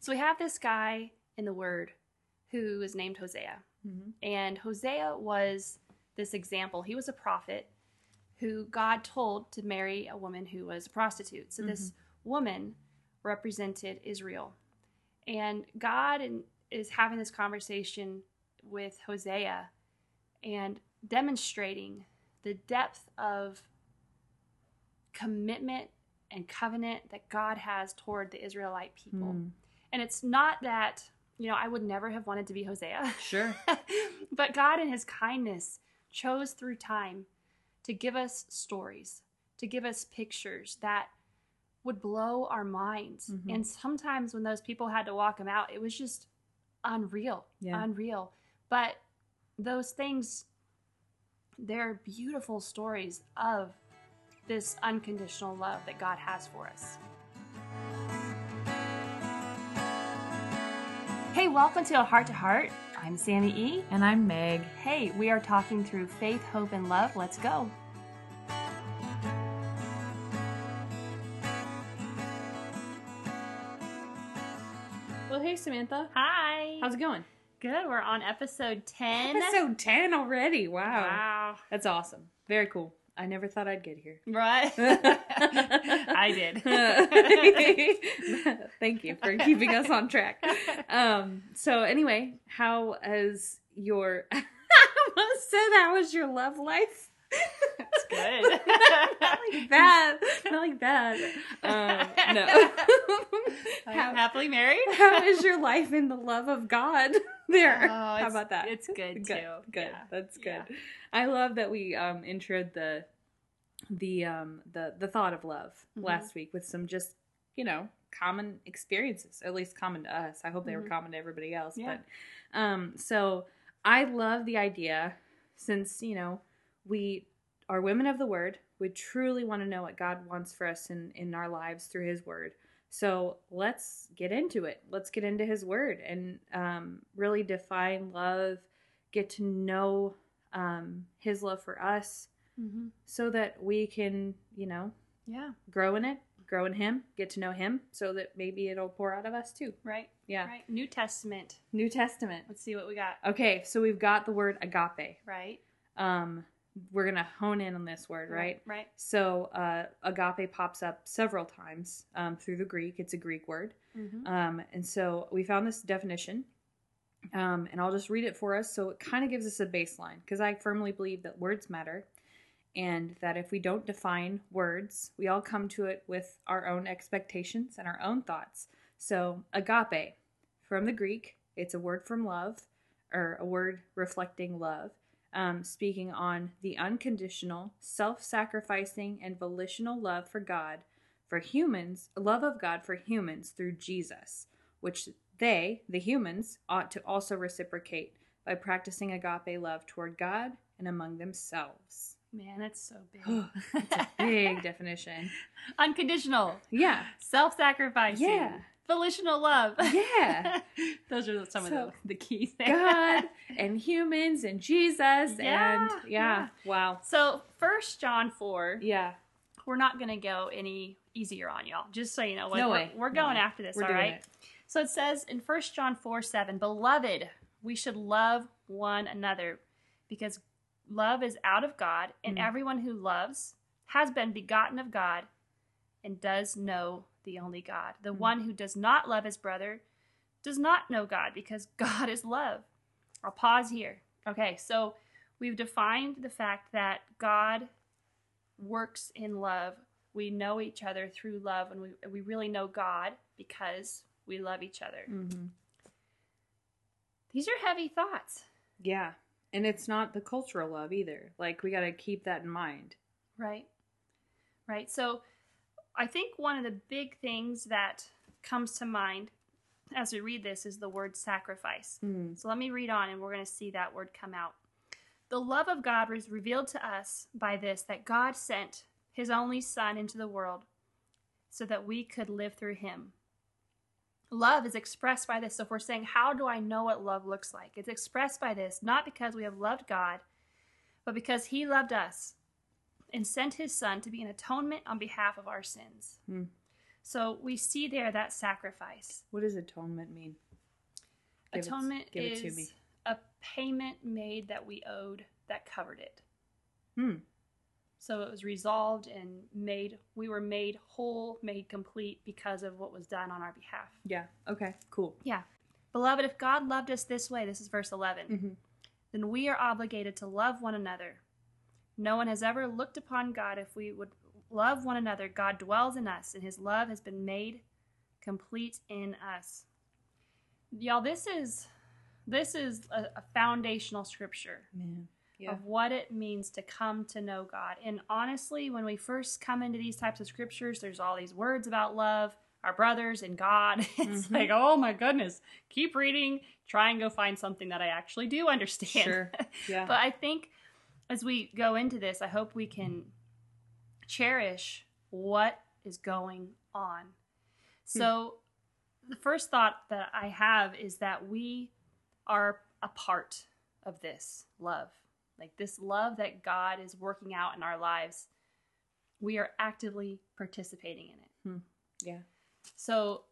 So we have this guy in the Word who is named Hosea. Mhm. And Hosea was this example. He was a prophet who God told to marry a woman who was a prostitute. So this woman represented Israel. And God is having this conversation with Hosea and demonstrating the depth of commitment and covenant that God has toward the Israelite people. Mm. And it's not that, you know, I would never have wanted to be Hosea. Sure. but God, in His kindness, chose through time to give us stories, to give us pictures that would blow our minds. Mhm. And sometimes when those people had to walk them out, it was just unreal, Yeah. unreal. But those things, they're beautiful stories of this unconditional love that God has for us. Hey, welcome to A Heart to Heart. I'm Sami E. And I'm Meg. Hey, we are talking through faith, hope, and love. Let's go. Well, hey, Samantha. Hi. How's it going? Good. We're on episode 10. Episode 10 already. Wow. Wow. That's awesome. Very cool. I never thought I'd get here. Right. I did. Thank you for keeping us on track. Um, so anyway, how has your I almost said how was your love life? That's good. not like that. Not like that. Um, no. I'm how, happily married. how is your life in the love of God? There. Oh, how about that? It's good, Good. too. Good. Yeah. That's good. Yeah. I love that we um introed the the um the the thought of love Mhm. last week with some just, you know, common experiences, at least common to us. I hope they were Mhm. common to everybody else, Yeah. but um so I love the idea since, you know, we are women of the word, we truly want to know what God wants for us in in our lives through his word. So let's get into it. Let's get into his word and um, really define love, get to know um, his love for us hmm so that we can, you know, Yeah. grow in it, grow in him, get to know him so that maybe it'll pour out of us too. Right. Yeah. Right. New Testament. New Testament. Let's see what we got. Okay, so we've got the word agape. Right. Um, we're going to hone in on this word, right? Right. So uh, agape pops up several times um, through the Greek. It's a Greek word. hmm Um, and so we found this definition, um, and I'll just read it for us. So it kind of gives us a baseline because I firmly believe that words matter, and that if we don't define words, we all come to it with our own expectations and our own thoughts. So agape, from the Greek, it's a word from love, or a word reflecting love. Um, speaking on the unconditional, self sacrificing, and volitional love for God for humans, love of God for humans through Jesus, which they, the humans, ought to also reciprocate by practicing agape love toward God and among themselves. Man, that's so big. It's a big definition. Unconditional. Yeah. Self sacrificing. Yeah. Volitional love. Yeah. Those are some So, of the, the keys there. God and humans and Jesus and Yeah, yeah. yeah. Wow. So, First John 4, Yeah. we're not going to go any easier on y'all, just so you know. No we're, way. We're going way. after this, We're all doing right? it. So it says in 1 John 4 7, Beloved, we should love one another because love is out of God, and Mhm. everyone who loves has been begotten of God and does know the only God. The Mhm. one who does not love his brother does not know God because God is love. I'll pause here. Okay, so we've defined the fact that God works in love. We know each other through love, and we, we really know God because we love each other. hmm These are heavy thoughts, Yeah. And it's not the cultural love either. Like, we got to keep that in mind. right? Right. So I think one of the big things that comes to mind as we read this is the word sacrifice. Mm. So let me read on and we're going to see that word come out. The love of God was revealed to us by this that God sent his only Son into the world so that we could live through him. Love is expressed by this. So if we're saying, How do I know what love looks like? It's expressed by this, not because we have loved God, but because he loved us and sent his Son to be an atonement on behalf of our sins. Hmm. So we see there that sacrifice. What does atonement mean? Give it- Atonement give it is to me. a payment made that we owed that covered it. Hmm. So it was resolved and made, we were made whole, made complete because of what was done on our behalf. Yeah. Okay. Cool. Yeah. Beloved, if God loved us this way, this is verse 11, Mm-hmm. then we are obligated to love one another. No one has ever looked upon God. If we would love one another, God dwells in us, and his love has been made complete in us. Y'all, this is this is a, a foundational scripture. Yeah. of what it means to come to know God. And honestly, when we first come into these types of scriptures, there's all these words about love, our brothers, and God. It's Mhm. like, oh my goodness, keep reading, try and go find something that I actually do understand. Sure. Yeah. but I think as we go into this, I hope we can cherish what is going on. Hmm. So, the first thought that I have is that we are a part of this love. Like this love that God is working out in our lives, we are actively participating in it. Hmm. yeah. So,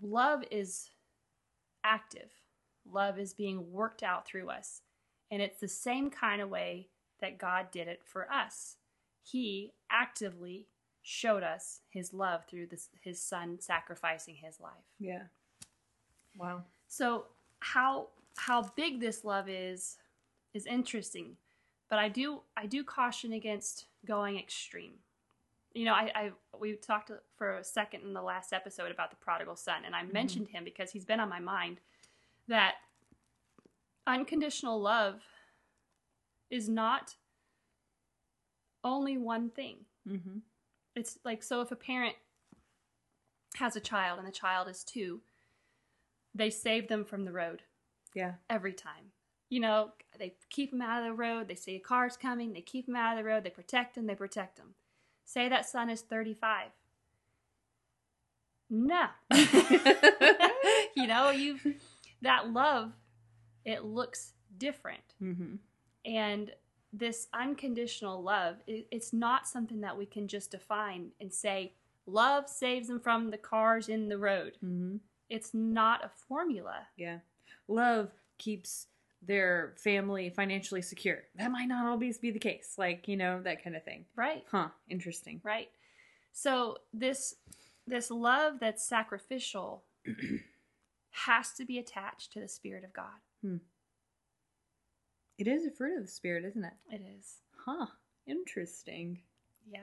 love is active, love is being worked out through us. And it's the same kind of way that God did it for us. He actively showed us his love through this, his son sacrificing his life. Yeah. Wow. So how how big this love is is interesting, but I do I do caution against going extreme. You know, I, I we talked for a second in the last episode about the prodigal son, and I mm-hmm. mentioned him because he's been on my mind. That unconditional love is not only one thing. Mm-hmm. it's like so if a parent has a child and the child is two they save them from the road Yeah. every time. You know they keep them out of the road. They see a car's coming. They keep them out of the road. They protect them they protect them say that son is 35 no. You know you that love it looks different. Mm-hmm. And this unconditional love, it's not something that we can just define and say, love saves them from the cars in the road. Mm-hmm. It's not a formula. Yeah. Love keeps their family financially secure. That might not always be the case. Like, you know, that kind of thing. Right. Huh. Interesting. Right. So this this love that's sacrificial has to be attached to the Spirit of God. It is a fruit of the spirit, isn't it? It is. Huh. Interesting. Yeah.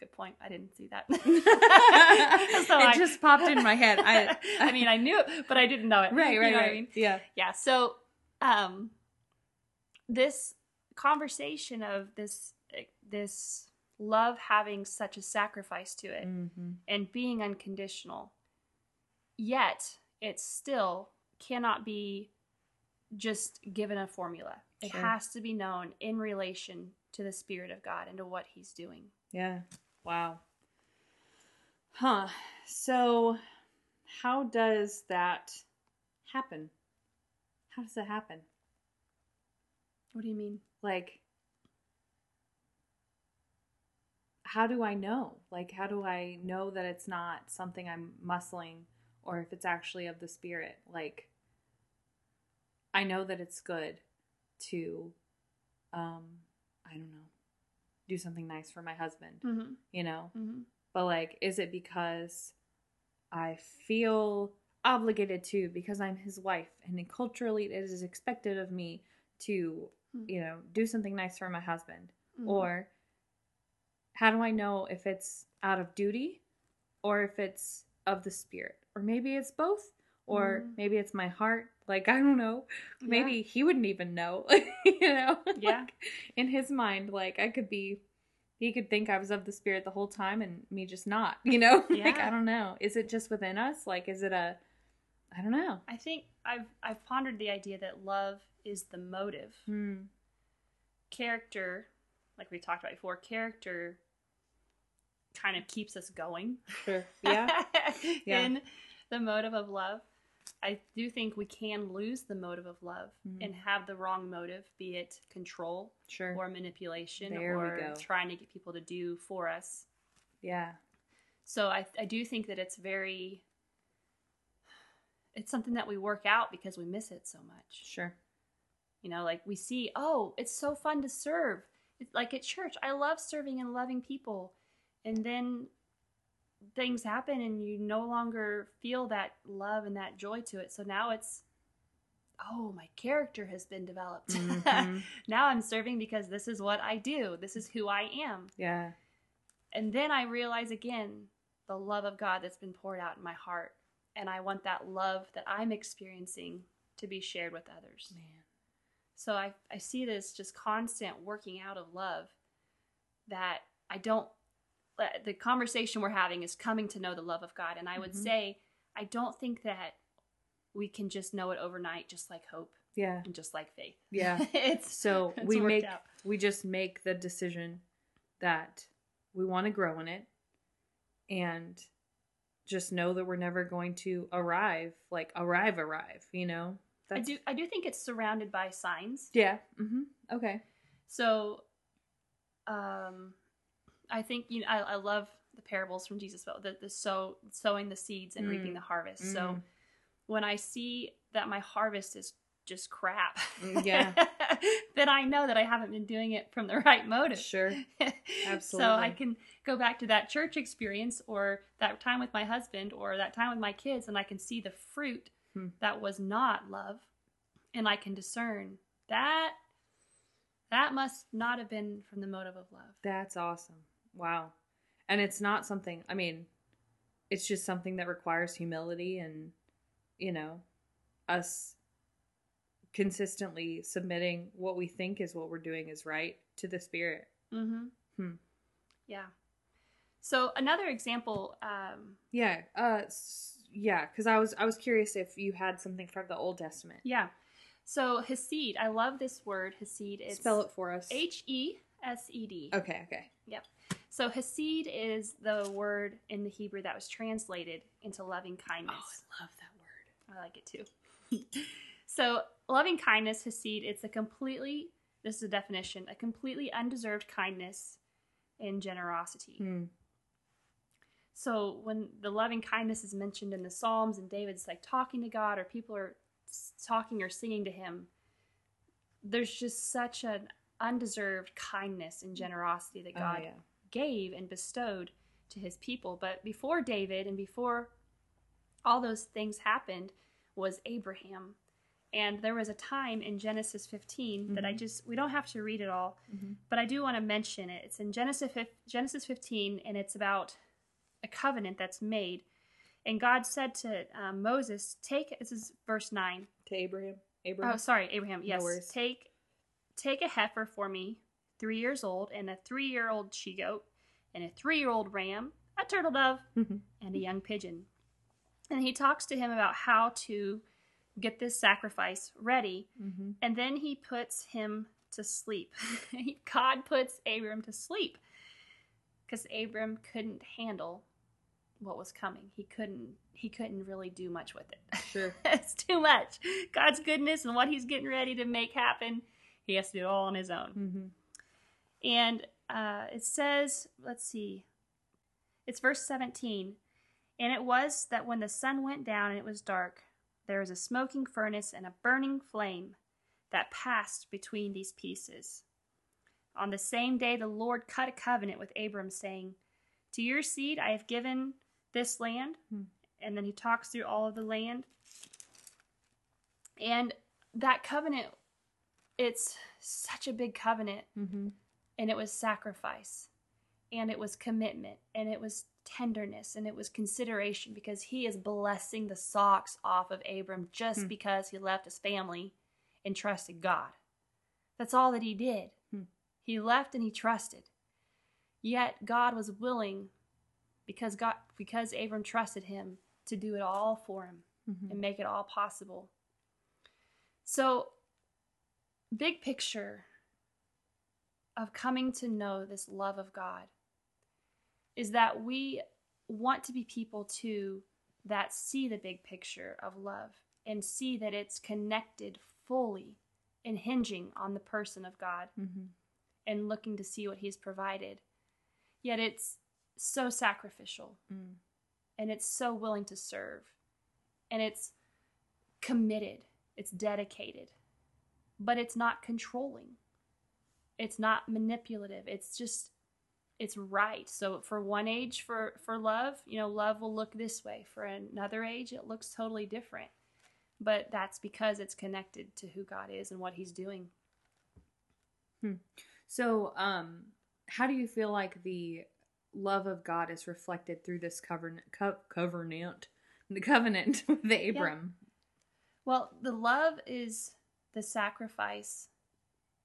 Good point. I didn't see that. it So I- just popped in my head. I, I mean, I knew it, but I didn't know it. right, You right, know what right. I mean? Yeah. yeah so um this conversation of this this love having such a sacrifice to it Mm-hmm. and being unconditional yet it still cannot be just given a formula it Sure. has to be known in relation to the spirit of god and to what he's doing Yeah. Wow. Huh. So, how does that happen? How does that happen? what do you mean Like, how do I know? Like, how do I know that it's not something I'm muscling or if it's actually of the spirit? Like, I know that it's good to, um, I don't know, do something nice for my husband, mm-hmm. you know? Mm-hmm. But like, is it because I feel obligated to because I'm his wife and culturally it is expected of me to, Hmm. you know, do something nice for my husband? Mhm. Or how do I know if it's out of duty or if it's of the spirit? Or maybe it's both. Or Mm. maybe it's my heart. Like, I don't know. Yeah. Maybe he wouldn't even know. you know? Yeah. Like, in his mind, like, I could be, he could think I was of the spirit the whole time and me just not, you know? Yeah. like, I don't know. Is it just within us? Like, is it a, I don't know. I think I've I've pondered the idea that love is the motive. Hmm. Character, like we talked about before, character kind of keeps us going. Sure. Yeah. Yeah. in the motive of love. I do think we can lose the motive of love Mhm. and have the wrong motive, be it control Sure. or manipulation There or trying to get people to do for us. yeah. So I, I do think that it's very, it's something that we work out because we miss it so much. Sure. You know, like we see, oh, it's so fun to serve. It's like at church, I love serving and loving people. And then things happen and you no longer feel that love and that joy to it. So now it's, oh, my character has been developed. Mhm. now I'm serving because this is what I do, this is who I am. Yeah. And then I realize again the love of God that's been poured out in my heart. And I want that love that I'm experiencing to be shared with others. Man. So I, I see this just constant working out of love that I don't, the conversation we're having is coming to know the love of God. And I would Mhm. say, I don't think that we can just know it overnight, just like hope Yeah. and just like faith. Yeah. it's So it's we make out. we just make the decision that we want to grow in it and just know that we're never going to arrive like arrive arrive you know I do, I do think it's surrounded by signs. yeah mm-hmm. okay So, um, I think you know I, I love the parables from Jesus, but the the sow sowing the seeds and Mm. reaping the harvest. So Mm. when I see that my harvest is just crap, Mm, yeah. then I know that I haven't been doing it from the right motive. sure absolutely. So I can go back to that church experience or that time with my husband or that time with my kids, and I can see the fruit Hmm. that was not love, and I can discern that that must not have been from the motive of love. that's awesome wow and it's not something i mean it's just something that requires humility and you know us consistently submitting what we think is what we're doing is right to the spirit Mm-hmm. Hmm. Yeah. So another example, um, Yeah, uh yeah, cuz I was I was curious if you had something from the Old Testament. yeah. So Hesed, I love this word. Hesed. It's Spell it for us. H E S E D. Okay, okay. So Hesed is the word in the Hebrew that was translated into loving kindness. Oh, I love that word. I like it too. so loving kindness, Hesed, it's a completely this is a definition, a completely undeserved kindness and generosity. Hmm. So when the loving kindness is mentioned in the Psalms and David's like talking to God or people are talking or singing to him, there's just such an undeserved kindness and generosity that God Oh, yeah. Gave and bestowed to his people. But before David and before all those things happened was Abraham. And there was a time in Genesis 15 that I Mhm. just, we don't have to read it all, Mhm. but I do want to mention it. It's in Genesis, Genesis 15, and it's about a covenant that's made. And God said to um, Moses, Take, this is verse 9. To Abraham. Abraham. Oh, sorry, Abraham. Yes. worries. take take a heifer for me, three years old, and a three year old she goat, and a three year old ram, a turtle dove, and a young pigeon. And he talks to him about how to get this sacrifice ready, Mhm. and then he puts him to sleep. God puts Abram to sleep because Abram couldn't handle what was coming. He couldn't. He couldn't really do much with it. Sure. it's too much. God's goodness and what He's getting ready to make happen, He has to do it all on His own. Mhm. And uh, it says, let's see, it's verse 17. And it was that when the sun went down and it was dark, there was a smoking furnace and a burning flame that passed between these pieces. On the same day, the Lord cut a covenant with Abram, saying, To your seed I have given this land. Hmm. And then he talks through all of the land. And that covenant, it's such a big covenant Mhm. And it was sacrifice and it was commitment and it was tenderness and it was consideration because he is blessing the socks off of Abram just Hmm. because he left his family and trusted God. That's all that he did. Hmm. He left and he trusted. Yet God was willing because God because Abram trusted him to do it all for him Mhm. and make it all possible. So, big picture of coming to know this love of God is that we want to be people too that see the big picture of love and see that it's connected fully and hinging on the person of God Mhm. and looking to see what he's provided. Yet it's so sacrificial Mm. and it's so willing to serve and it's committed it's dedicated but it's not controlling it's not manipulative. It's just it's right. So for one age for for love you know love will look this way. For another age it looks totally different. But that's because it's connected to who god is and what he's doing. So, um, how do you feel like the love of God is reflected through this covenant? Co- covenant, the covenant with Abram. Well, the love is the sacrifice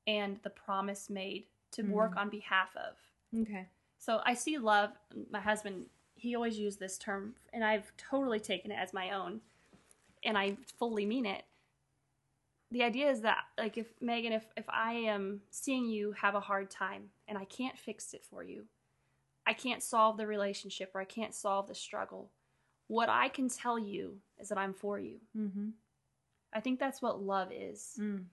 and the promise made to work Mhm. on behalf of. Okay. So I see love. My husband, he always used this term, and I've totally taken it as my own, and I fully mean it. The idea is that, like, if Megan, if if I am seeing you have a hard time and I can't fix it for you, I can't solve the relationship or I can't solve the struggle. What I can tell you is that I'm for you. Mm-hmm. I think that's what love is. Mm.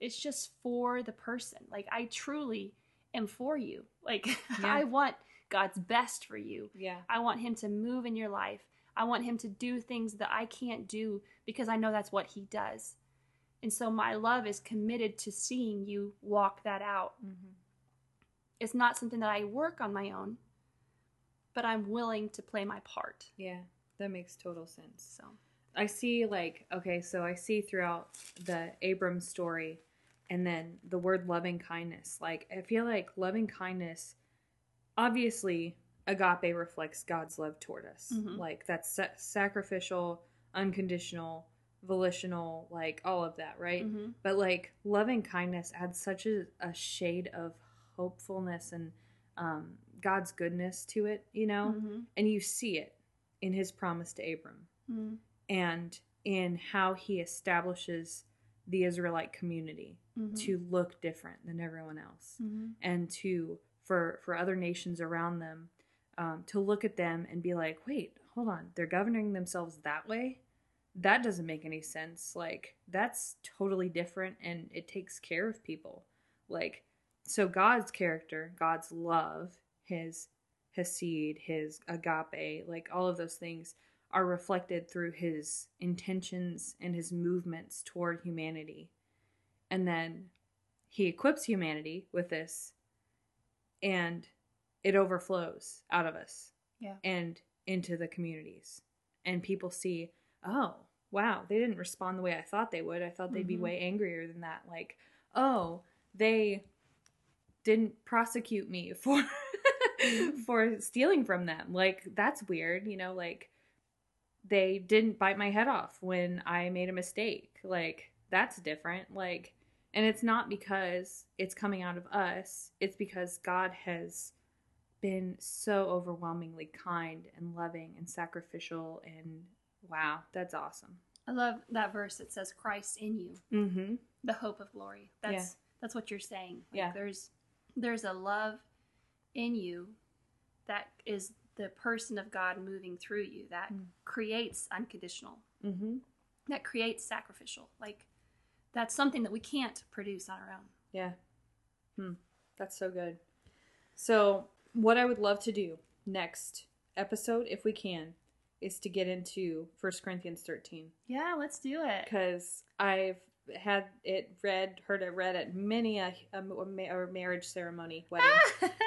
It's just for the person. Like I truly am for you. Like Yeah. I want God's best for you. Yeah. I want him to move in your life. I want him to do things that I can't do because I know that's what he does. And so my love is committed to seeing you walk that out. Mm-hmm. It's not something that I work on my own, but I'm willing to play my part. Yeah. That makes total sense. So, I see like okay, so I see throughout the Abram story and then the word loving kindness. Like I feel like loving kindness obviously agape reflects God's love toward us. Mhm. Like that's sa- sacrificial, unconditional, volitional, like all of that, right? mhm. But like loving kindness adds such a, a shade of hopefulness and um, God's goodness to it, you know? Mhm. And you see it in his promise to Abram Mhm. and in how he establishes the Israelite community Mhm. to look different than everyone else Mhm. and to for for other nations around them um, to look at them and be like wait hold on they're governing themselves that way that doesn't make any sense like that's totally different and it takes care of people like so god's character god's love his hesed his agape like all of those things are reflected through his intentions and his movements toward humanity. And then he equips humanity with this and it overflows out of us Yeah. and into the communities. And people see oh wow they didn't respond the way i thought they would. I thought they'd be Mhm. way angrier than that. Like oh they didn't prosecute me for for stealing from them. Like that's weird you know like they didn't bite my head off when i made a mistake like that's different like and it's not because it's coming out of us it's because god has been so overwhelmingly kind and loving and sacrificial and wow that's awesome I love that verse that says Christ in you, mm-hmm the hope of glory. That's Yeah. that's what you're saying. Like Yeah. There's there's a love in you that is the person of God moving through you that Mm. creates unconditional, mm-hmm that creates sacrificial. Like that's something that we can't produce on our own. Yeah. Hmm. That's so good. So, what I would love to do next episode, if we can, is to get into First Corinthians 13. Yeah, let's do it. Because I've had it read, heard it read at many a, a, a marriage ceremony, wedding.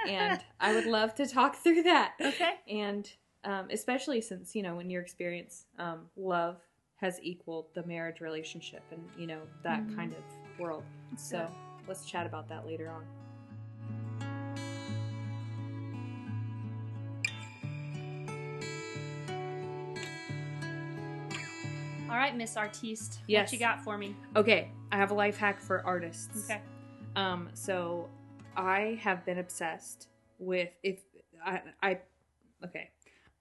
and I would love to talk through that. okay. And um, especially since, you know, in your experience, um, love has equaled the marriage relationship and, you know, that Mhm. kind of world. So good. let's chat about that later on. Right, Miss Artiste. Yes. What you got for me? Okay, I have a life hack for artists. Okay. Um, so I have been obsessed with if I, I okay,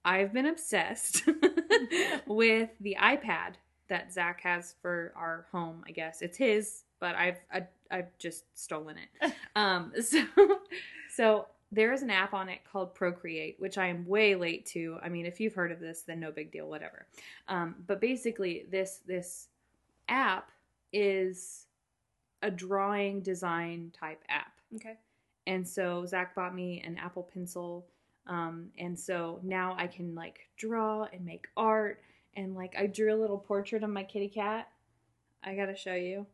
I've been obsessed with the iPad that Zach has for our home. I guess it's his, but I've I, I've just stolen it. um, so so there is an app on it called Procreate, which I am way late to. I mean, if you've heard of this, then no big deal, whatever. Um, but basically, this this app is a drawing design type app. Okay. And so Zach bought me an Apple Pencil Um, and so now I can like draw and make art. And like I drew a little portrait of my kitty cat. I gotta show you.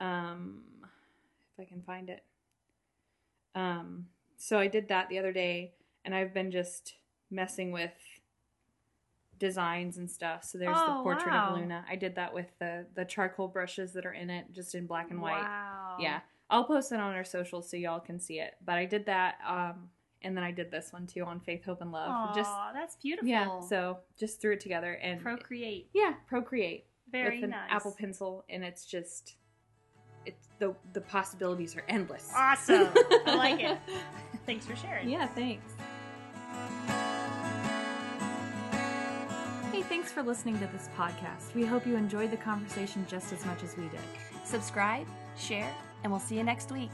Um, if I can find it. Um, so I did that the other day, and I've been just messing with designs and stuff. So there's Oh, the portrait wow. of Luna. I did that with the the charcoal brushes that are in it, just in black and white. Wow. Yeah, I'll post it on our socials so y'all can see it. But I did that, um, and then I did this one too on Faith, Hope, and Love. Aw, just that's beautiful. yeah, so just threw it together and procreate. yeah, procreate Very with an nice. Apple Pencil, and it's just the the possibilities are endless. Awesome. I like it. Thanks for sharing. Yeah, thanks. Hey, thanks for listening to this podcast. We hope you enjoyed the conversation just as much as we did. Subscribe, share, and we'll see you next week.